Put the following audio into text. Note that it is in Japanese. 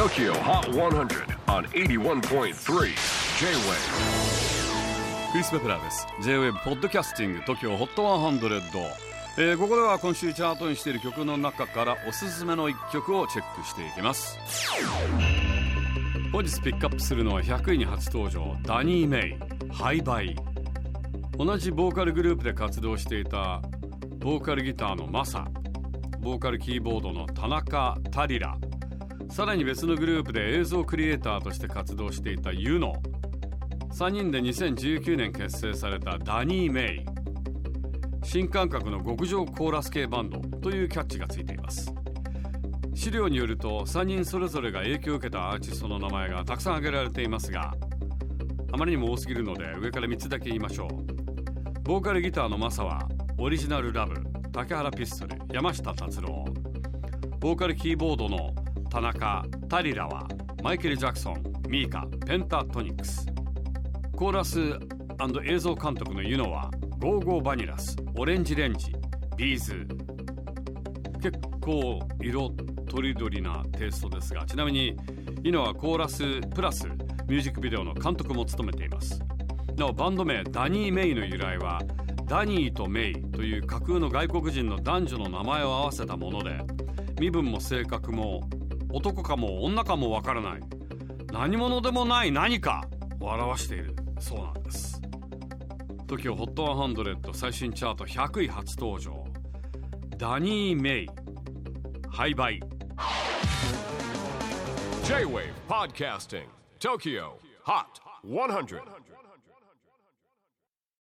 TOKYO HOT 100 on 81.3 J-WAVE. クリス・ベプラーです。J-WAVE ポッドキャスティング TOKYO HOT 100、えー、ここでは今週チャートにしている曲の中からおすすめの一曲をチェックしていきます。本日ピックアップするのは100位に初登場ダニー・メイハイバイ。同じボーカルグループで活動していたボーカルギターのマサボーカルキーボードの田中タリラ。さらに別のグループで映像クリエイターとして活動していたユノ。3人で2019年結成されたダニー・メイ。新感覚の極上コーラス系バンドというキャッチがついています。資料によると3人それぞれが影響を受けたアーティストの名前がたくさん挙げられていますがあまりにも多すぎるので上から3つだけ言いましょう。ボーカルギターのマサはOriginal Love 竹原ピストル山下達郎。ボーカルキーボードの田中タリラはマイケル・ジャクソン MIKA Pentatonix。コーラス映像監督の Yuno は go!go!vanillas ORANGE RANGE B'z。結構色とりどりなテイストですがちなみに Yuno はコーラスプラスミュージックビデオの監督も務めています。なおバンド名ダニー・メイの由来はダニーとメイという架空の外国人の男女の名前を合わせたもので身分も性格も男かも女かもわからない。何者でもない何かを表している。そうなんです。TOKIOHOT100 最新チャート100位初登場。ダニー・メイ。廃売 J-WAVE PODCASTING TOKYO HOT 100